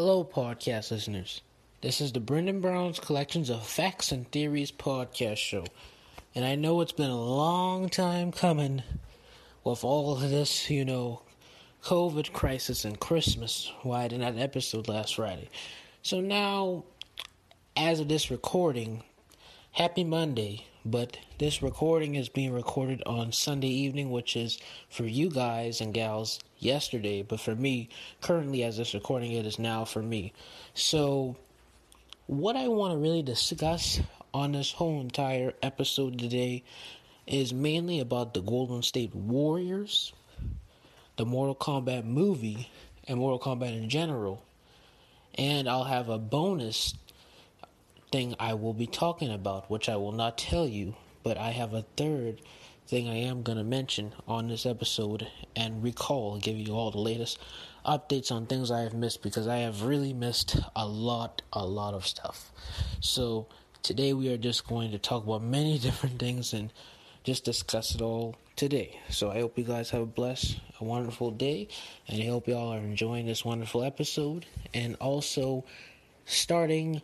Hello, podcast listeners. This is the Brendan Brown's Collections of Facts and Theories podcast show. And I know it's been a long time coming with all of this, you know, COVID crisis and Christmas. Why I didn't have an episode last Friday. So now, as of this recording, happy Monday. But this recording is being recorded on Sunday evening, which is for you guys and gals yesterday. But for me, currently as this recording, it is now for me. So, what I want to really discuss on this whole entire episode today is mainly about the Golden State Warriors, the Mortal Kombat movie, and Mortal Kombat in general. And I'll have a bonus thing I will be talking about, which I will not tell you, but I have a third thing I am going to mention on this episode and recall, give you all the latest updates on things I have missed because I have really missed a lot, a lot of stuff. So today we are just going to talk about many different things and just discuss it all today. So I hope you guys have a blessed, a wonderful day, and I hope you all are enjoying this wonderful episode. And also, starting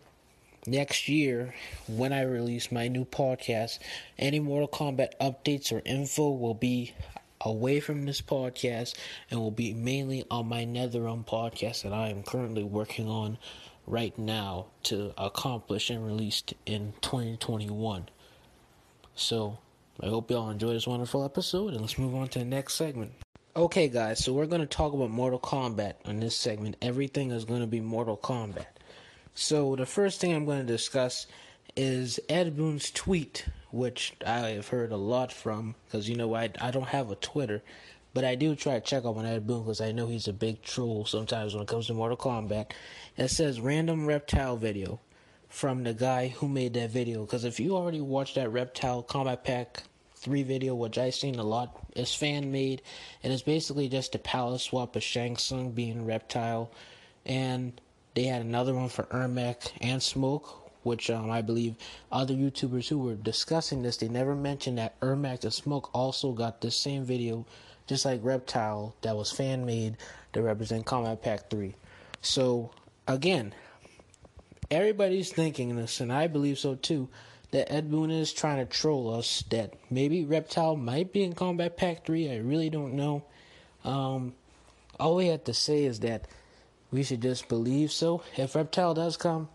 next year when I release my new podcast, any Mortal Kombat updates or info will be away from this podcast and will be mainly on my NetherRealm podcast that I am currently working on right now to accomplish and release in 2021. So, I hope y'all enjoy this wonderful episode and let's move on to the next segment. Okay, guys, so we're going to talk about Mortal Kombat in this segment. Everything is going to be Mortal Kombat. So the first thing I'm going to discuss is Ed Boon's tweet, which I have heard a lot from because you know I I don't have a Twitter, but I do try to check up on Ed Boon because I know he's a big troll sometimes when it comes to Mortal Kombat. It says random reptile video from the guy who made that video because if you already watched that reptile combat pack 3 video which I've seen a lot it's fan made and it's basically just a palette swap of Shang Tsung being reptile and they had another one for Ermac and Smoke, which um, I believe other YouTubers who were discussing this, they never mentioned that Ermac and Smoke also got the same video, just like Reptile, that was fan made to represent Combat Pack 3. So, again, everybody's thinking this, and I believe so too, that Ed Boon is trying to troll us, that maybe Reptile might be in Combat Pack 3. I really don't know. Um, all we have to say is that we should just believe so. If Reptile does come,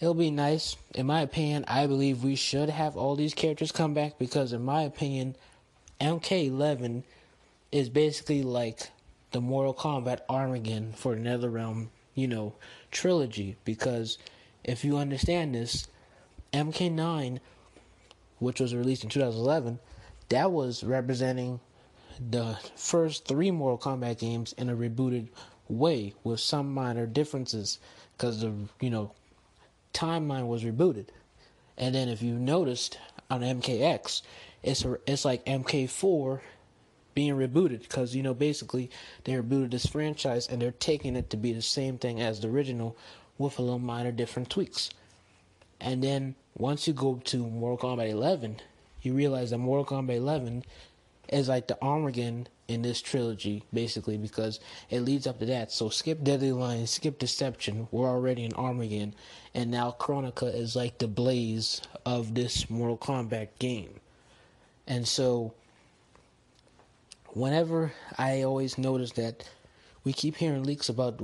it'll be nice. In my opinion, I believe we should have all these characters come back because, in my opinion, MK11 is basically like the Mortal Kombat Armageddon for NetherRealm, you know, trilogy. Because if you understand this, MK9, which was released in 2011, that was representing the first three Mortal Kombat games in a rebooted way with some minor differences because the you know timeline was rebooted. And then if you noticed on MKX, it's it's like MK4 being rebooted because you know basically they rebooted this franchise and they're taking it to be the same thing as the original with a little minor different tweaks. And then once you go to Mortal Kombat 11, you realize that Mortal Kombat 11 is like the Armageddon in this trilogy, basically, because it leads up to that. So skip Deadly Alliance, skip Deception, we're already in Armageddon, and now Kronika is like the blaze of this Mortal Kombat game. And so, whenever I always notice that we keep hearing leaks about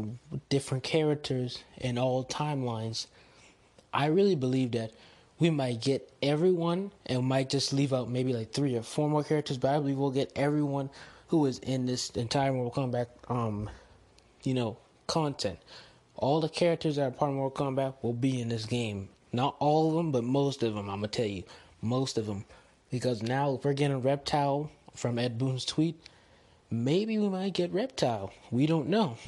different characters in all timelines, I really believe that we might get everyone and might just leave out maybe like three or four more characters, but I believe we'll get everyone who is in this entire Mortal Kombat um you know content. All the characters that are part of Mortal Kombat will be in this game. Not all of them, but most of them. I'm gonna tell you, most of them, because now we're getting Reptile from Ed Boon's tweet, maybe we might get Reptile. We don't know.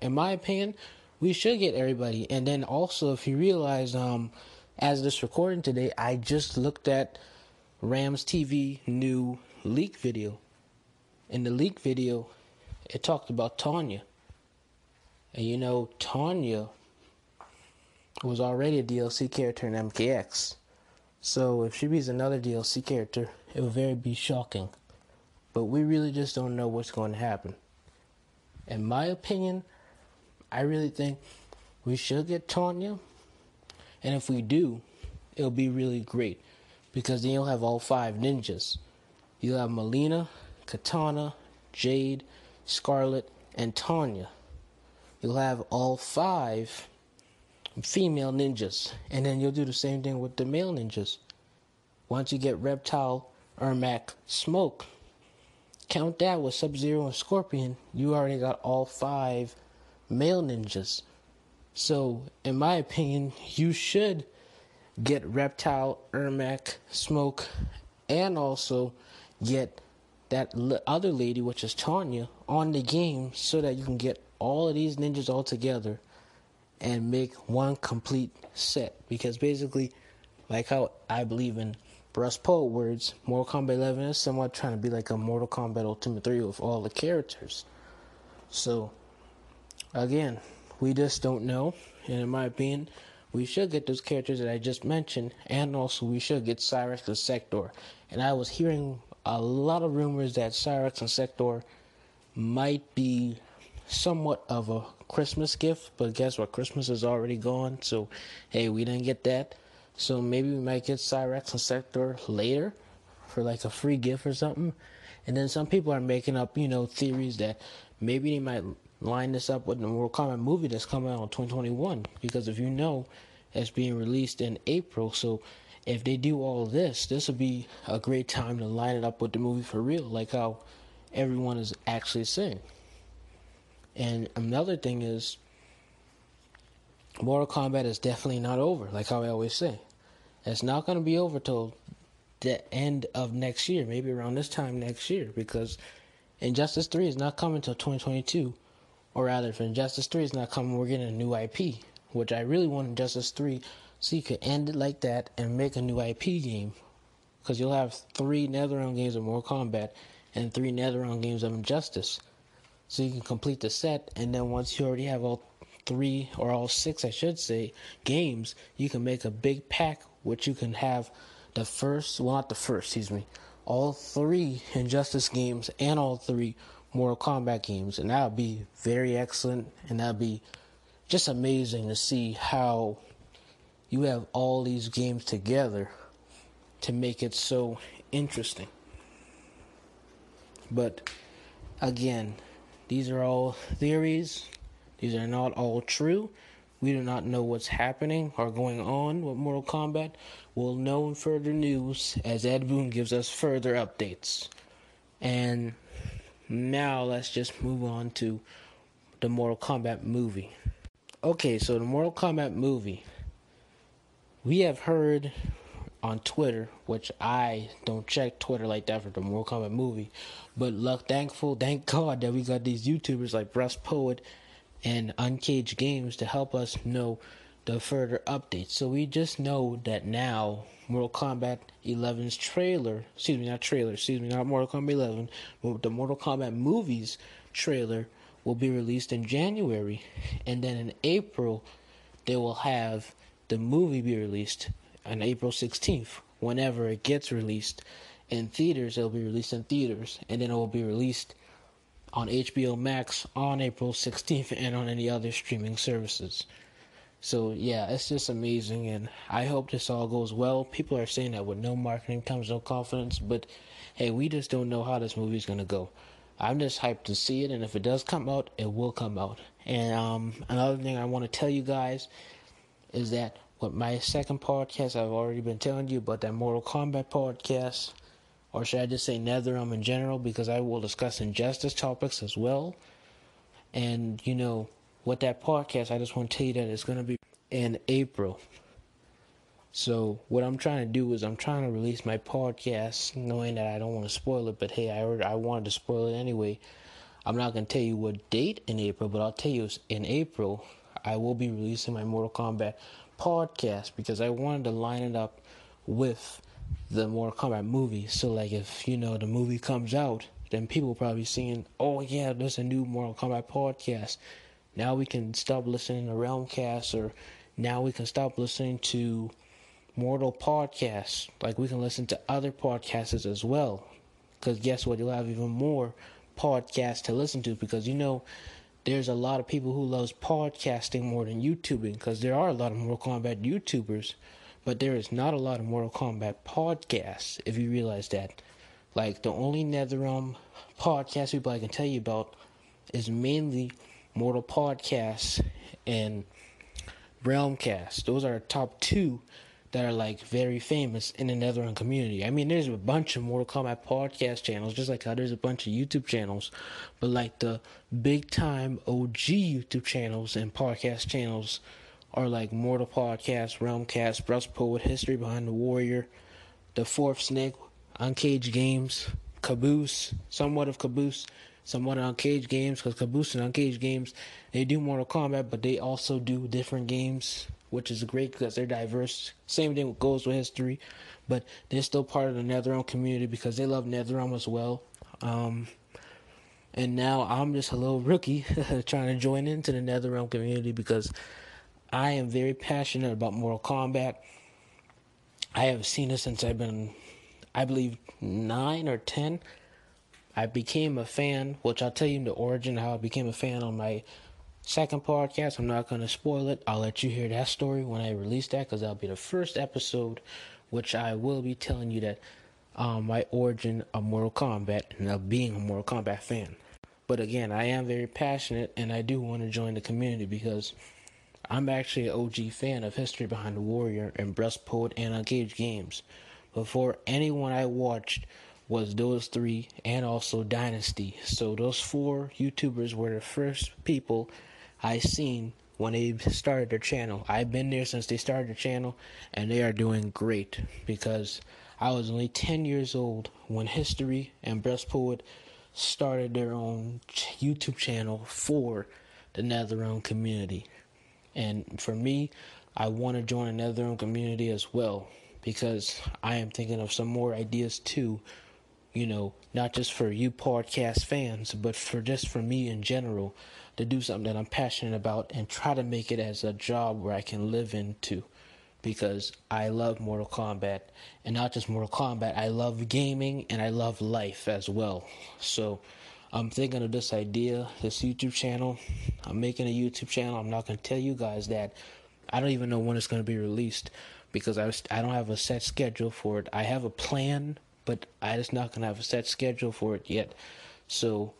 In my opinion, we should get everybody. And then also, if you realize, um, as this recording today, I just looked at Rams TV new leak video. In the leak video, it talked about Tanya. And you know, Tanya was already a DLC character in MKX. So if she be's another DLC character, it would very be shocking. But we really just don't know what's going to happen. In my opinion, I really think we should get Tanya. And if we do, it'll be really great because then you'll have all five ninjas. You'll have Mileena, Kitana, Jade, Scarlet, and Tanya. You'll have all five female ninjas, and then you'll do the same thing with the male ninjas. Once you get Reptile, Ermac, Smoke, count that with Sub Zero and Scorpion, you already got all five male ninjas. So, in my opinion, you should get Reptile, Ermac, Smoke, and also get that other lady, which is Tanya, on the game so that you can get all of these ninjas all together and make one complete set. Because basically, like how I believe in Russ Poet words, Mortal Kombat 11 is somewhat trying to be like a Mortal Kombat Ultimate 3 with all the characters. So, again, we just don't know. And in my opinion, we should get those characters that I just mentioned, and also we should get Cyrax the Sector. And I was hearing a lot of rumors that Cyrax and Sector might be somewhat of a Christmas gift, but guess what? Christmas is already gone, so hey, we didn't get that. So maybe we might get Cyrax and Sector later for like a free gift or something. And then some people are making up, you know, theories that maybe they might line this up with the Mortal Kombat movie that's coming out in 2021. Because if you know, it's being released in April, so if they do all this, this would be a great time to line it up with the movie for real, like how everyone is actually saying. And another thing is, Mortal Kombat is definitely not over, like how I always say. It's not going to be over till the end of next year, maybe around this time next year, because Injustice 3 is not coming till 2022. Or rather, if Injustice 3 is not coming, we're getting a new IP, which I really want Injustice 3 so you could end it like that and make a new IP game. Because you'll have three NetherRealm games of Mortal Kombat and three NetherRealm games of Injustice so you can complete the set and then once you already have all three or all six I should say games you can make a big pack which you can have the first well not the first excuse me all three Injustice games and all three Mortal Kombat games and that would be very excellent and that would be just amazing to see how you have all these games together to make it so interesting but again these are all theories. These are not all true. We do not know what's happening or going on with Mortal Kombat. We'll know in further news as Ed Boon gives us further updates. And now let's just move on to the Mortal Kombat movie. Okay, so the Mortal Kombat movie. We have heard on Twitter, which I don't check Twitter like that for the Mortal Kombat movie. But luck, thankful, thank God that we got these YouTubers like Russ Poet and Uncaged Games to help us know the further updates. So we just know that now Mortal Kombat 11's trailer, excuse me, not trailer, excuse me, not Mortal Kombat 11, but the Mortal Kombat movies trailer will be released in January, and then in April they will have the movie be released on April 16th. Whenever it gets released in theaters, it'll be released in theaters, and then it will be released on HBO Max on April 16th and on any other streaming services. So yeah, it's just amazing, and I hope this all goes well. People are saying that with no marketing comes no confidence, but hey, we just don't know how this movie is gonna go. I'm just hyped to see it, and if it does come out, it will come out. And um, another thing I want to tell you guys is that with my second podcast, I've already been telling you about that Mortal Kombat podcast, or should I just say NetherRealm in general, because I will discuss injustice topics as well. And, you know, with that podcast, I just want to tell you that it's going to be in April. So, what I'm trying to do is I'm trying to release my podcast knowing that I don't want to spoil it, but hey, I, I wanted to spoil it anyway. I'm not going to tell you what date in April, but I'll tell you it's in April, I will be releasing my Mortal Kombat podcast because I wanted to line it up with the Mortal Kombat movie. So, like, if you know the movie comes out, then people probably seeing, oh yeah, there's a new Mortal Kombat podcast. Now we can stop listening to Realmcast, or now we can stop listening to Mortal podcasts. Like we can listen to other podcasts as well. Because guess what? You'll have even more podcasts to listen to because you know there's a lot of people who loves podcasting more than YouTubing because there are a lot of Mortal Kombat YouTubers, but there is not a lot of Mortal Kombat podcasts. If you realize that, like the only NetherRealm podcast people I can tell you about is mainly Mortal Podcasts and Realmcast. Those are top two that are like very famous in the NetherRealm community. I mean, there's a bunch of Mortal Kombat podcast channels, just like how there's a bunch of YouTube channels, but like the big time OG YouTube channels and podcast channels are like Mortal Podcast, Realmcast, Brust Poet, History Behind the Warrior, The Fourth Snake, Uncaged Games, Caboose, somewhat of Caboose, somewhat Uncaged Games, because Caboose and Uncaged Games, they do Mortal Kombat, but they also do different games which is great because they're diverse. Same thing goes with history, but they're still part of the NetherRealm community because they love NetherRealm as well. Um, and now I'm just a little rookie trying to join into the NetherRealm community because I am very passionate about Mortal Kombat. I have seen it since I've been, I believe, nine or ten. I became a fan, which I'll tell you the origin how I became a fan on my second podcast. I'm not going to spoil it. I'll let you hear that story when I release that because that'll be the first episode, which I will be telling you that um, my origin of Mortal Kombat and of being a Mortal Kombat fan. But again, I am very passionate and I do want to join the community because I'm actually an OG fan of History Behind the Warrior and Brust Poet and Uncaged Games. Before anyone I watched was those three and also Dynasty. So those four YouTubers were the first people I seen when they started their channel. I've been there since they started their channel, and they are doing great because I was only 10 years old when History and Brust Poet started their own YouTube channel for the NetherRealm community. And for me, I want to join the NetherRealm community as well because I am thinking of some more ideas too you know, not just for you podcast fans, but for just for me in general to do something that I'm passionate about and try to make it as a job where I can live into because I love Mortal Kombat and not just Mortal Kombat, I love gaming and I love life as well. So I'm thinking of this idea, this YouTube channel. I'm making a YouTube channel. I'm not going to tell you guys that. I don't even know when it's going to be released because I, was, I don't have a set schedule for it. I have a plan, but I just not to have a set schedule for it yet. So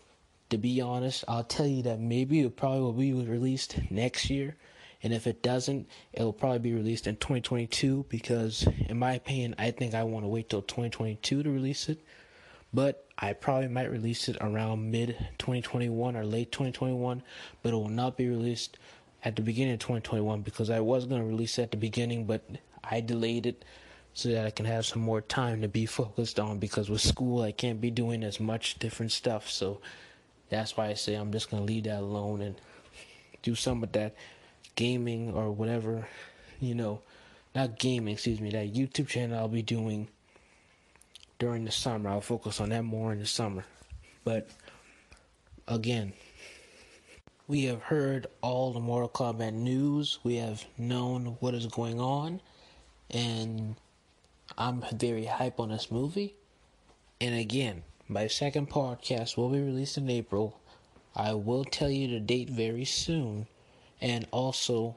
to be honest, I'll tell you that maybe it probably will be released next year. And if it doesn't, it'll probably be released in 2022 because, in my opinion, I think I want to wait till 2022 to release it. But I probably might release it around mid 2021 or late 2021, but it will not be released at the beginning of 2021 because I was going to release it at the beginning, but I delayed it so that I can have some more time to be focused on because with school I can't be doing as much different stuff. So that's why I say I'm just gonna leave that alone and do some of that gaming or whatever, you know, not gaming, excuse me, that YouTube channel I'll be doing during the summer. I'll focus on that more in the summer. But again, we have heard all the Mortal Kombat news. We have known what is going on. And I'm very hype on this movie. And again, my second podcast will be released in April. I will tell you the date very soon. And also,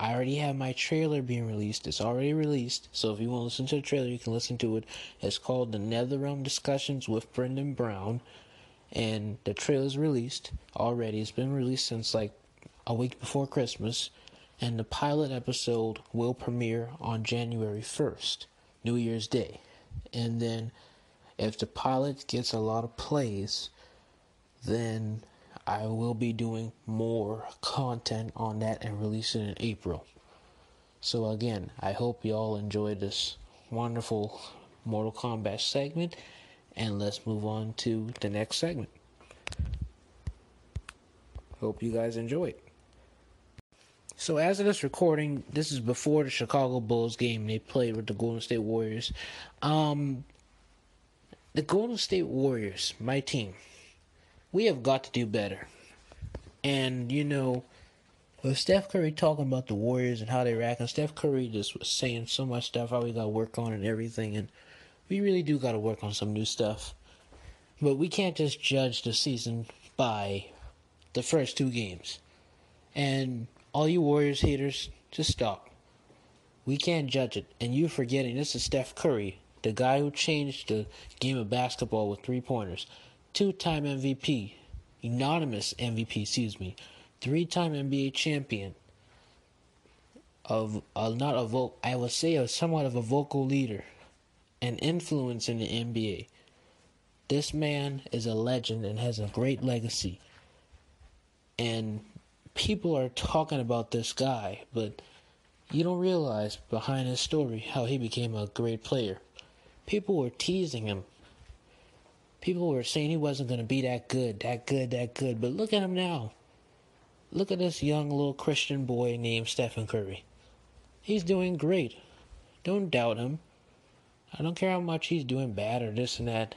I already have my trailer being released. It's already released. So if you want to listen to the trailer, you can listen to it. It's called The NetherRealm Discussions with Brendan Brown. And the trailer is released already. It's been released since like a week before Christmas. And the pilot episode will premiere on January 1st, New Year's Day. And then if the pilot gets a lot of plays, then I will be doing more content on that and release it in April. So again, I hope y'all enjoyed this wonderful Mortal Kombat segment and let's move on to the next segment. Hope you guys enjoy it. So as of this recording, this is before the Chicago Bulls game they played with the Golden State Warriors. Um, the Golden State Warriors, my team, we have got to do better. And, you know, with Steph Curry talking about the Warriors and how they rack, and Steph Curry just was saying so much stuff, how we got to work on and everything, and we really do got to work on some new stuff. But we can't just judge the season by the first two games. And all you Warriors haters, just stop. We can't judge it. And you're forgetting this is Steph Curry, the guy who changed the game of basketball with three pointers. Two time MVP, anonymous MVP, excuse me, three time NBA champion. Of uh, not a vote, I would say a somewhat of a vocal leader, an influence in the NBA. This man is a legend and has a great legacy. And people are talking about this guy, but you don't realize behind his story how he became a great player. People were teasing him. People were saying he wasn't going to be that good, that good, that good. But look at him now. Look at this young little Christian boy named Stephen Curry. He's doing great. Don't doubt him. I don't care how much he's doing bad or this and that.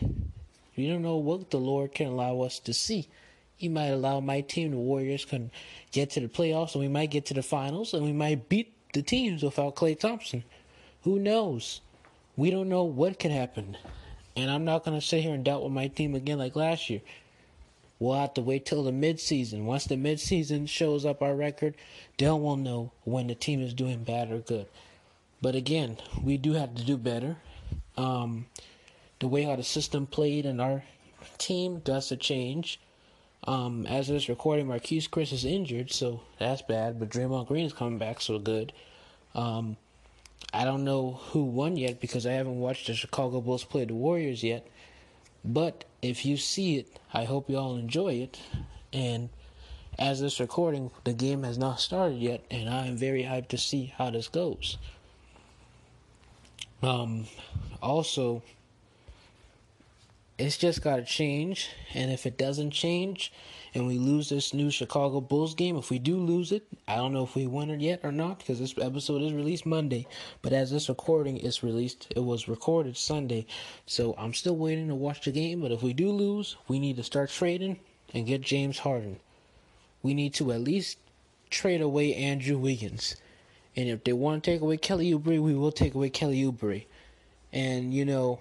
You don't know what the Lord can allow us to see. He might allow my team, the Warriors, can get to the playoffs, and we might get to the finals, and we might beat the teams without Klay Thompson. Who knows? We don't know what can happen. And I'm not going to sit here and doubt with my team again like last year. We'll have to wait till the midseason. Once the midseason shows up our record, then we'll know when the team is doing bad or good. But again, we do have to do better. Um, the way how the system played and our team does a change. Um, as of this recording, Marquese Chriss is injured, so that's bad. But Draymond Green is coming back, so good. Um, I don't know who won yet because I haven't watched the Chicago Bulls play the Warriors yet. But if you see it, I hope you all enjoy it. And as this recording, the game has not started yet, and I am very hyped to see how this goes. Um, also, it's just got to change. And if it doesn't change and we lose this new Chicago Bulls game, if we do lose it, I don't know if we won it yet or not because this episode is released Monday. But as this recording is released, it was recorded Sunday. So I'm still waiting to watch the game. But if we do lose, we need to start trading and get James Harden. We need to at least trade away Andrew Wiggins. And if they want to take away Kelly Oubre, we will take away Kelly Oubre. And, you know,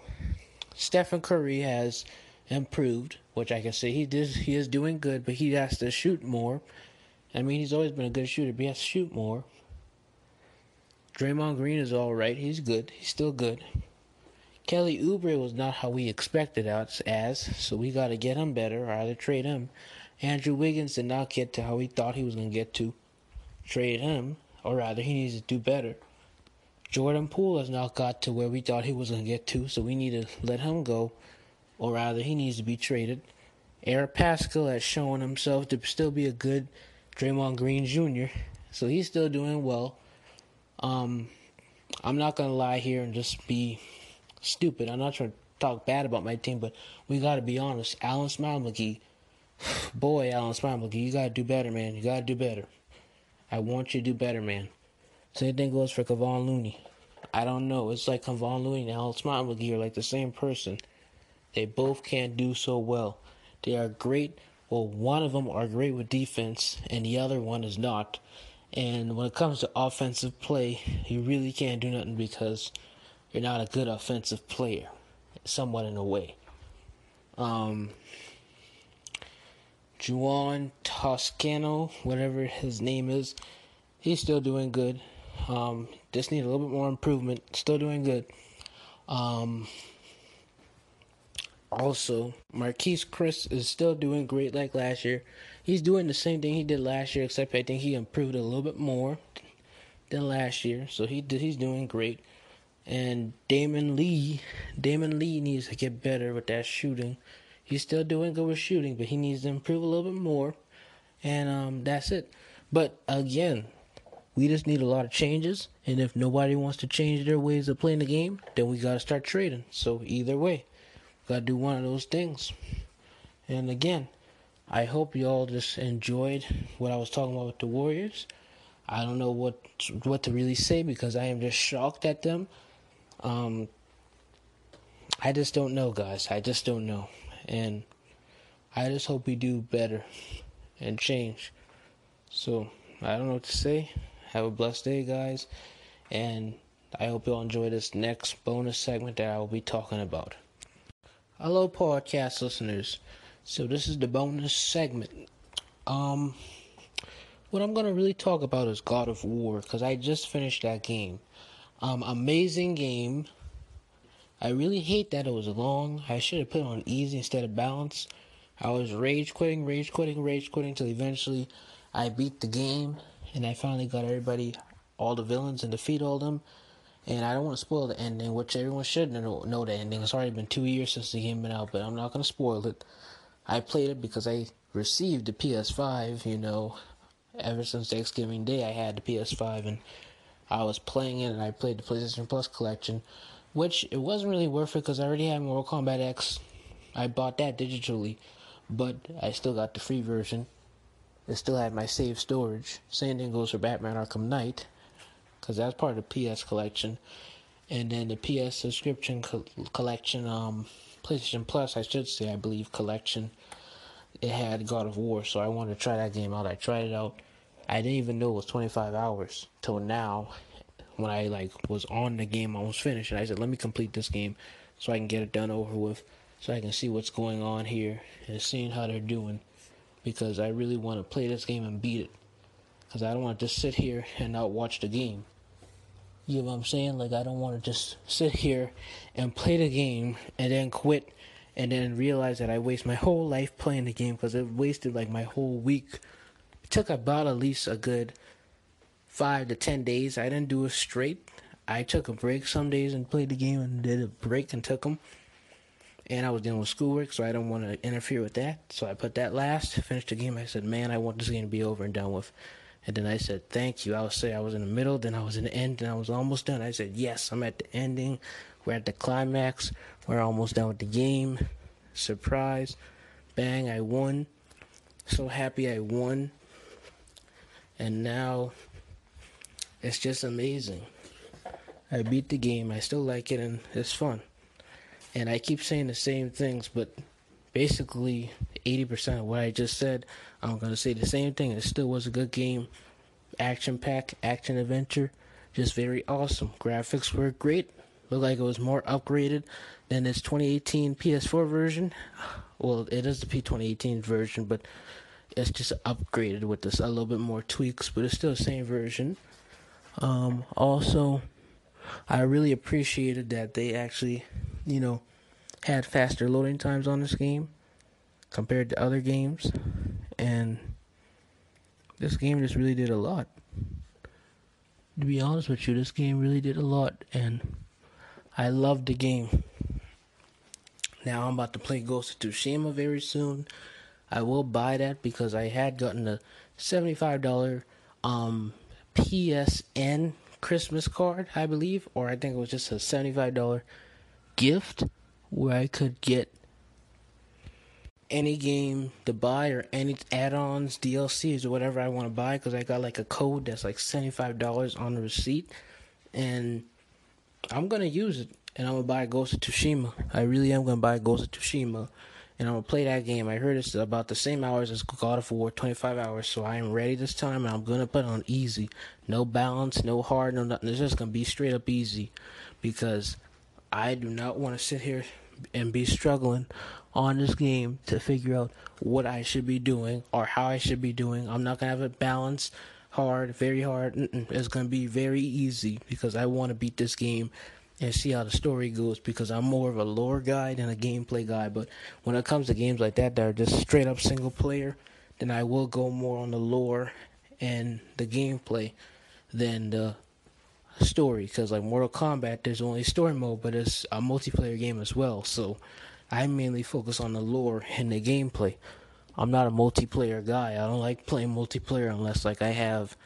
Stephen Curry has improved, which I can say he does. He is doing good, but he has to shoot more. I mean, he's always been a good shooter, but he has to shoot more. Draymond Green is all right. He's good. He's still good. Kelly Oubre was not how we expected us as, so we got to get him better or either trade him. Andrew Wiggins did not get to how we thought he was going to get to. Trade him, or rather, he needs to do better. Jordan Poole has not got to where we thought he was going to get to, so we need to let him go, or rather, he needs to be traded. Eric Paschall has shown himself to still be a good Draymond Green Jr., so he's still doing well. Um, I'm not going to lie here and just be stupid. I'm not trying to talk bad about my team, but we got to be honest. Alen Smailagić, boy, Alen Smailagić, you got to do better, man. You got to do better. I want you to do better, man. Same thing goes for Kevon Looney. I don't know. It's like Kevon Looney and Smailagić are like the same person. They both can't do so well. They are great. Well, one of them are great with defense, and the other one is not. And when it comes to offensive play, you really can't do nothing because you're not a good offensive player, somewhat in a way. Um, Juan Toscano, whatever his name is, he's still doing good. Um, just need a little bit more improvement. Still doing good. Um, also, Marquese Chriss is still doing great like last year. He's doing the same thing he did last year, except I think he improved a little bit more than last year. So he he's doing great. And Damion Lee, Damion Lee needs to get better with that shooting. He's still doing good with shooting, but he needs to improve a little bit more. And um, that's it. But again, we just need a lot of changes, and if nobody wants to change their ways of playing the game, then we got to start trading. So either way, got to do one of those things. And again, I hope you all just enjoyed what I was talking about with the Warriors. I don't know what what to really say because I am just shocked at them. Um, I just don't know, guys. I just don't know, and I just hope we do better and change. So I don't know what to say. Have a blessed day, guys. And I hope you'll enjoy this next bonus segment that I will be talking about. Hello, podcast listeners. So, this is the bonus segment. Um, what I'm gonna really talk about is God of War because I just finished that game. Um, amazing game. I really hate that it was long. I should have put on easy instead of balance. I was rage quitting, rage quitting, rage quitting until eventually I beat the game and I finally got everybody, all the villains, and defeat all them. And I don't want to spoil the ending, which everyone should know, know the ending. It's already been two years since the game been out, but I'm not going to spoil it. I played it because I received the PS5, you know, ever since Thanksgiving Day I had the PS5 and I was playing it and I played the PlayStation Plus collection, which it wasn't really worth it because I already had Mortal Kombat X. I bought that digitally, but I still got the free version. It still had my save storage. Thing goes for Batman Arkham Knight because that's part of the PS collection. And then the PS subscription co- collection, um, PlayStation Plus, I should say, I believe, collection. It had God of War, so I wanted to try that game out. I tried it out. I didn't even know it was 25 hours till now. When I like was on the game, almost finished, and I said, "Let me complete this game, so I can get it done over with, so I can see what's going on here and seeing how they're doing." Because I really want to play this game and beat it. Because I don't want to just sit here and not watch the game. You know what I'm saying? Like I don't want to just sit here and play the game and then quit and then realize that I waste my whole life playing the game because it wasted like my whole week. It took about at least a good five to ten days. I didn't do it straight. I took a break some days and played the game and did a break and took them. And I was dealing with schoolwork, so I don't want to interfere with that. So I put that last, finished the game. I said, man, I want this game to be over and done with. And then I said, thank you. I would say I was in the middle, then I was in the end, and I was almost done. I said, yes, I'm at the ending. We're at the climax. We're almost done with the game. Surprise. Bang, I won. So happy I won. And now it's just amazing. I beat the game. I still like it, and it's fun. And I keep saying the same things, but basically 80% of what I just said, I'm going to say the same thing. It still was a good game. Action pack, action adventure, just very awesome. Graphics were great. Looked like it was more upgraded than its 2018 PS4 version. Well, it is the P2018 version, but it's just upgraded with this a little bit more tweaks, but it's still the same version. Um, also, I really appreciated that they actually, you know, had faster loading times on this game compared to other games, and this game just really did a lot. To be honest with you, this game really did a lot, and I loved the game. Now I'm about to play Ghost of Tsushima very soon. I will buy that because I had gotten a $75 um, PSN Christmas card, I believe, or I think it was just a $75 gift where I could get any game to buy or any add-ons, DLCs or whatever I want to buy because I got like a code that's like $75 on the receipt and I'm to use it and I'm to buy Ghost of Tsushima. I really am to buy Ghost of Tsushima and I'm to play that game. I heard it's about the same hours as God of War, 25 hours, so I am ready this time and I'm to put on easy. No balance, no hard, no nothing. It's just to be straight up easy because I do not want to sit here and be struggling on this game to figure out what I should be doing or how I should be doing. I'm not gonna have it balanced hard, very hard. Mm-mm. It's gonna be very easy because I want to beat this game and see how the story goes because I'm more of a lore guy than a gameplay guy. But when it comes to games like that that are just straight up single player, then I will go more on the lore and the gameplay than the story because like Mortal Kombat there's only story mode but it's a multiplayer game as well. So I mainly focus on the lore and the gameplay. I'm not a multiplayer guy. I don't like playing multiplayer unless like I have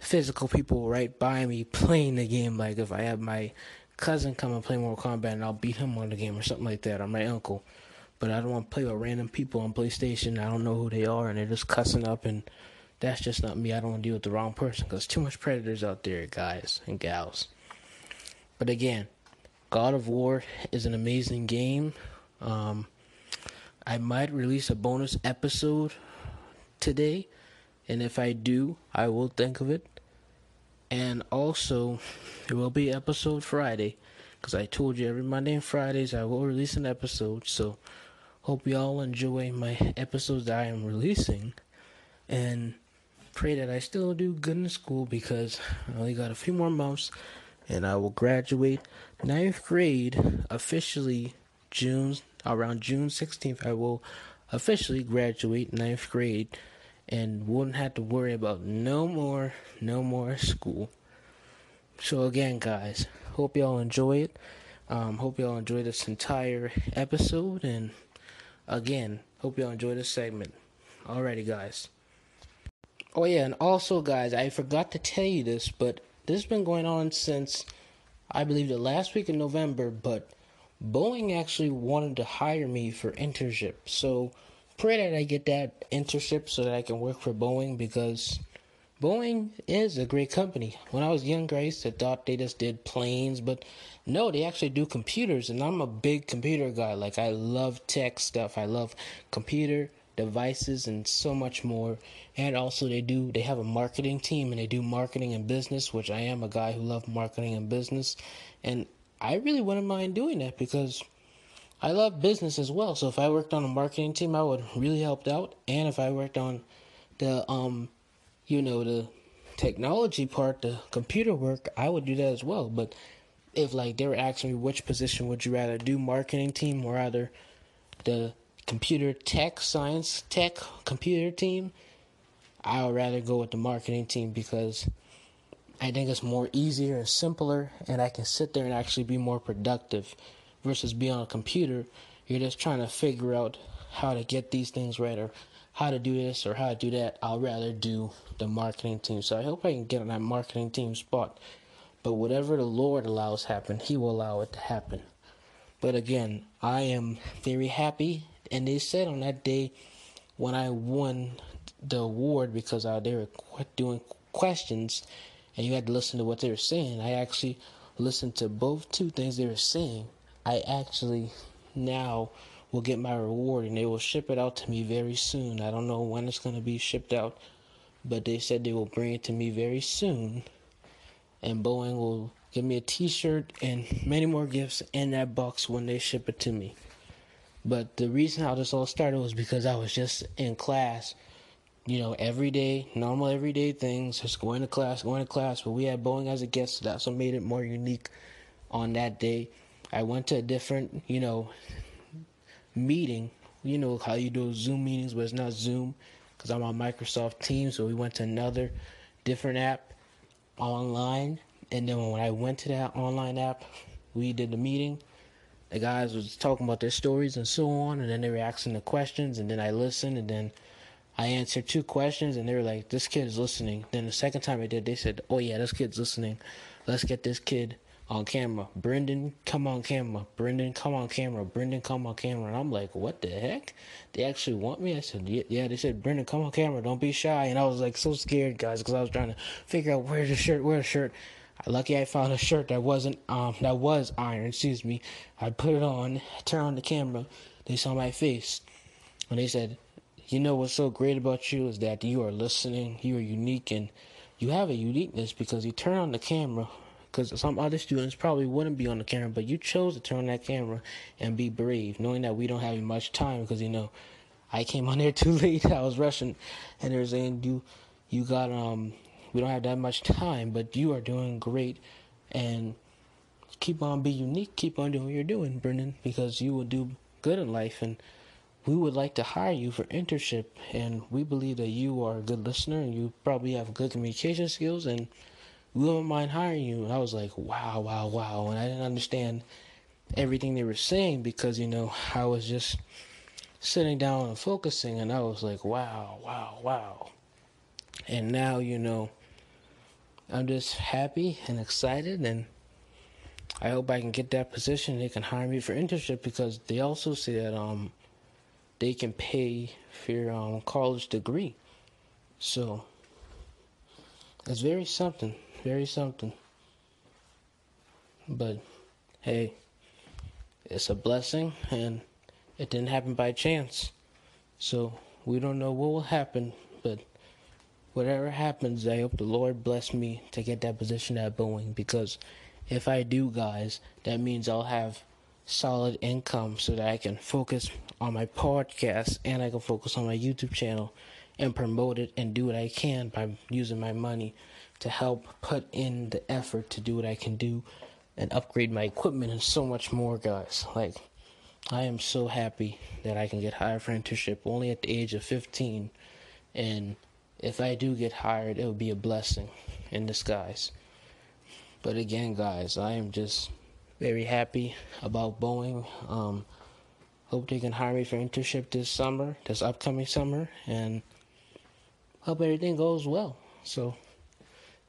physical people right by me playing the game. Like if I have my cousin come and play Mortal Kombat and I'll beat him on the game or something like that or my uncle. But I don't want to play with random people on PlayStation. I don't know who they are and they're just cussing up and that's just not me. I don't want to deal with the wrong person because too much predators out there, guys and gals. But again, God of War is an amazing game. Um, I might release a bonus episode today, and if I do, I will think of it. And also, there will be episode Friday because I told you every Monday and Fridays I will release an episode. So, hope y'all enjoy my episodes that I am releasing. and pray that I still do good in school because I only got a few more months and I will graduate ninth grade officially June around June 16th. I will officially graduate ninth grade and wouldn't have to worry about no more no more school. So again, guys, hope y'all enjoy it. Um, hope y'all enjoy this entire episode, and again, hope y'all enjoy this segment. Alrighty, guys. Oh yeah, and also, guys, I forgot to tell you this, but this has been going on since I believe the last week of November. But Boeing actually wanted to hire me for internship, so pray that I get that internship so that I can work for Boeing because Boeing is a great company. When I was younger, I used to thought they just did planes, but no, they actually do computers, and I'm a big computer guy. Like I love tech stuff. I love computer devices and so much more. And also they do they have a marketing team and they do marketing and business, which I am a guy who love marketing and business, and I really wouldn't mind doing that because I love business as well. So if I worked on a marketing team, I would really help out. And if I worked on the um you know, the technology part, the computer work, I would do that as well. But if like they were asking me which position would you rather do, marketing team or rather the computer tech science tech computer team, I would rather go with the marketing team because I think it's more easier and simpler and I can sit there and actually be more productive versus be on a computer. You're just trying to figure out how to get these things right or how to do this or how to do that. I'll rather do the marketing team. So I hope I can get on that marketing team spot. But whatever the Lord allows happen, He will allow it to happen. But again, I am very happy. And they said on that day when I won the award because uh, they were doing questions and you had to listen to what they were saying. I actually listened to both two things they were saying. I actually now will get my reward and they will ship it out to me very soon. I don't know when it's going to be shipped out, but they said they will bring it to me very soon. And Boeing will give me a t shirt and many more gifts in that box when they ship it to me. But the reason how this all started was because I was just in class, you know, every day, normal everyday things, just going to class, going to class. But we had Boeing as a guest, so that's what made it more unique on that day. I went to a different, you know, meeting. You know how you do Zoom meetings, but it's not Zoom because I'm on Microsoft Teams. So we went to another different app online. And then when I went to that online app, we did the meeting. The guys was talking about their stories and so on, and then they were asking the questions, and then I listened, and then I answered two questions, and they were like, "This kid is listening." Then the second time I did, they said, "Oh yeah, this kid's listening. Let's get this kid on camera. Brendan, come on camera. Brendan, come on camera. Brendan, come on camera. And I'm like, what the heck? They actually want me? I said, yeah. yeah. They said, Brendan, come on camera. Don't be shy. And I was like so scared, guys, because I was trying to figure out where's the shirt, where's the shirt. Lucky I found a shirt that wasn't um that was iron. Excuse me. I put it on, turned on the camera. They saw my face, and they said, "You know what's so great about you is that you are listening. You are unique, and you have a uniqueness because you turn on the camera because some other students probably wouldn't be on the camera, but you chose to turn on that camera and be brave, knowing that we don't have much time because you know I came on there too late. I was rushing, and they're saying you you got um we don't have that much time, but you are doing great, and keep on being unique. Keep on doing what you're doing, Brendan, because you will do good in life and. We would like to hire you for internship, and we believe that you are a good listener and you probably have good communication skills and we wouldn't mind hiring you. And I was like, wow, wow, wow. And I didn't understand everything they were saying because, you know, I was just sitting down and focusing and I was like, wow, wow, wow. And now, you know, I'm just happy and excited and I hope I can get that position. They can hire me for internship because they also say that um they can pay for your um college degree. So it's very something very something. But hey, it's a blessing and it didn't happen by chance. So we don't know what will happen, but whatever happens, I hope the Lord bless me to get that position at Boeing because if I do, guys, that means I'll have solid income so that I can focus on my podcast and I can focus on my YouTube channel and promote it and do what I can by using my money to help put in the effort to do what I can do and upgrade my equipment and so much more, guys. Like, I am so happy that I can get hired for internship only at the age of 15. And if I do get hired, it will be a blessing in disguise. But again, guys, I am just very happy about Boeing. Um, hope they can hire me for internship this summer, this upcoming summer, and hope everything goes well. So,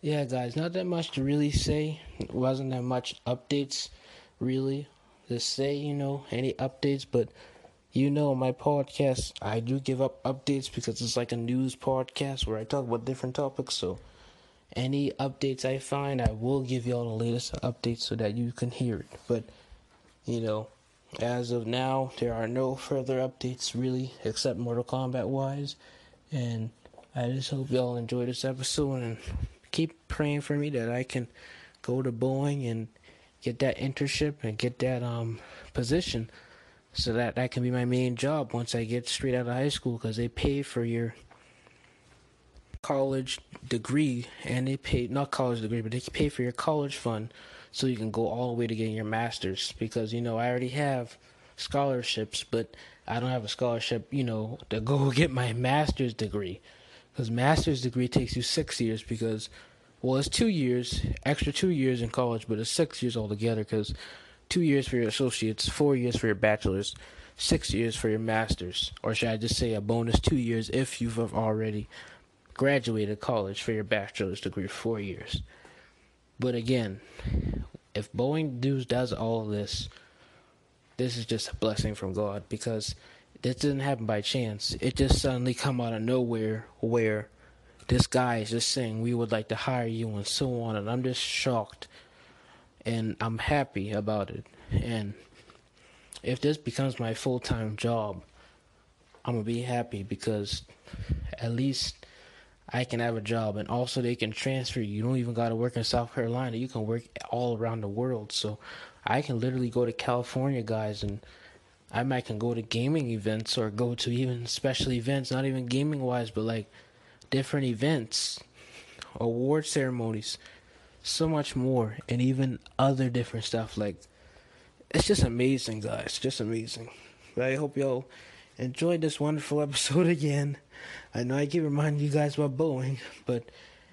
yeah, guys, not that much to really say. It wasn't that much updates, really, to say, you know, any updates, but you know, my podcast, I do give up updates because it's like a news podcast where I talk about different topics. So, any updates I find, I will give y'all the latest updates so that you can hear it. But, you know, as of now, there are no further updates really, except Mortal Kombat wise. And I just hope y'all enjoy this episode and keep praying for me that I can go to Boeing and get that internship and get that um position so that that can be my main job once I get straight out of high school because they pay for your college degree and they pay not college degree but they pay for your college fund so you can go all the way to getting your master's. Because you know I already have scholarships but I don't have a scholarship you know to go get my master's degree. Because master's degree takes you six years because well it's two years extra two years in college but it's six years altogether because two years for your associates four years for your bachelor's six years for your master's or should I just say a bonus two years if you've already graduated college for your bachelor's degree four years. But again, if Boeing does does all this, this is just a blessing from God because this didn't happen by chance. It just suddenly come out of nowhere where this guy is just saying we would like to hire you and so on and I'm just shocked and I'm happy about it. And if this becomes my full time job, I'm gonna be happy because at least I can have a job, and also they can transfer you. You don't even got to work in South Carolina. You can work all around the world. So I can literally go to California, guys, and I might can go to gaming events or go to even special events, not even gaming wise, but like different events, award ceremonies, so much more, and even other different stuff. Like it's just amazing, guys. Just amazing. But I hope y'all enjoyed this wonderful episode again. I know I keep reminding you guys about Boeing, but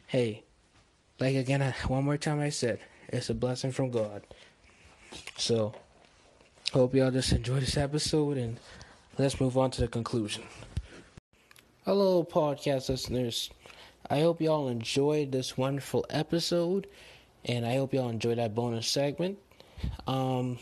hey, like again, one more time I said, it's a blessing from God. So, hope y'all just enjoy this episode and let's move on to the conclusion. Hello, podcast listeners. I hope y'all enjoyed this wonderful episode and I hope y'all enjoyed that bonus segment. Um,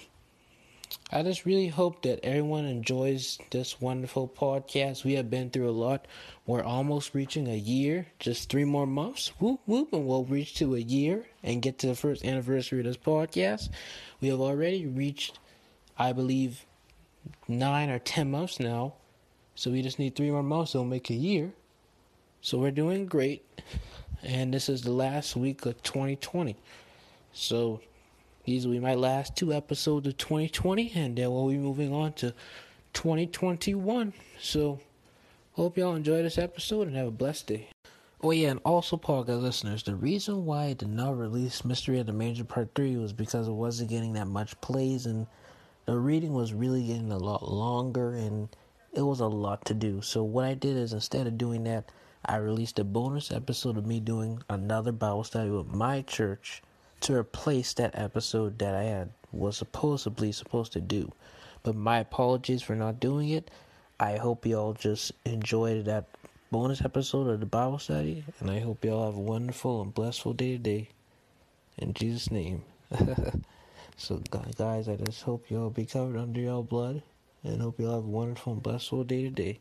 I just really hope that everyone enjoys this wonderful podcast. We have been through a lot. We're almost reaching a year, just three more months. Whoop whoop, and we'll reach to a year and get to the first anniversary of this podcast. We have already reached, I believe, nine or ten months now. So we just need three more months to make a year. So we're doing great. And this is the last week of 2020. So these will be my last two episodes of 2020, and then we'll be moving on to 2021. So, hope y'all enjoy this episode and have a blessed day. Oh yeah, and also, podcast listeners, the reason why I did not release Mystery of the Manger Part 3 was because it wasn't getting that much plays, and the reading was really getting a lot longer, and it was a lot to do. So what I did is, instead of doing that, I released a bonus episode of me doing another Bible study with my church to replace that episode that I had was supposedly supposed to do. But my apologies for not doing it. I hope y'all just enjoyed that bonus episode of the Bible study, and I hope y'all have a wonderful and blessful day today. In Jesus' name. so, guys, I just hope y'all be covered under y'all blood, and hope y'all have a wonderful and blessful day today.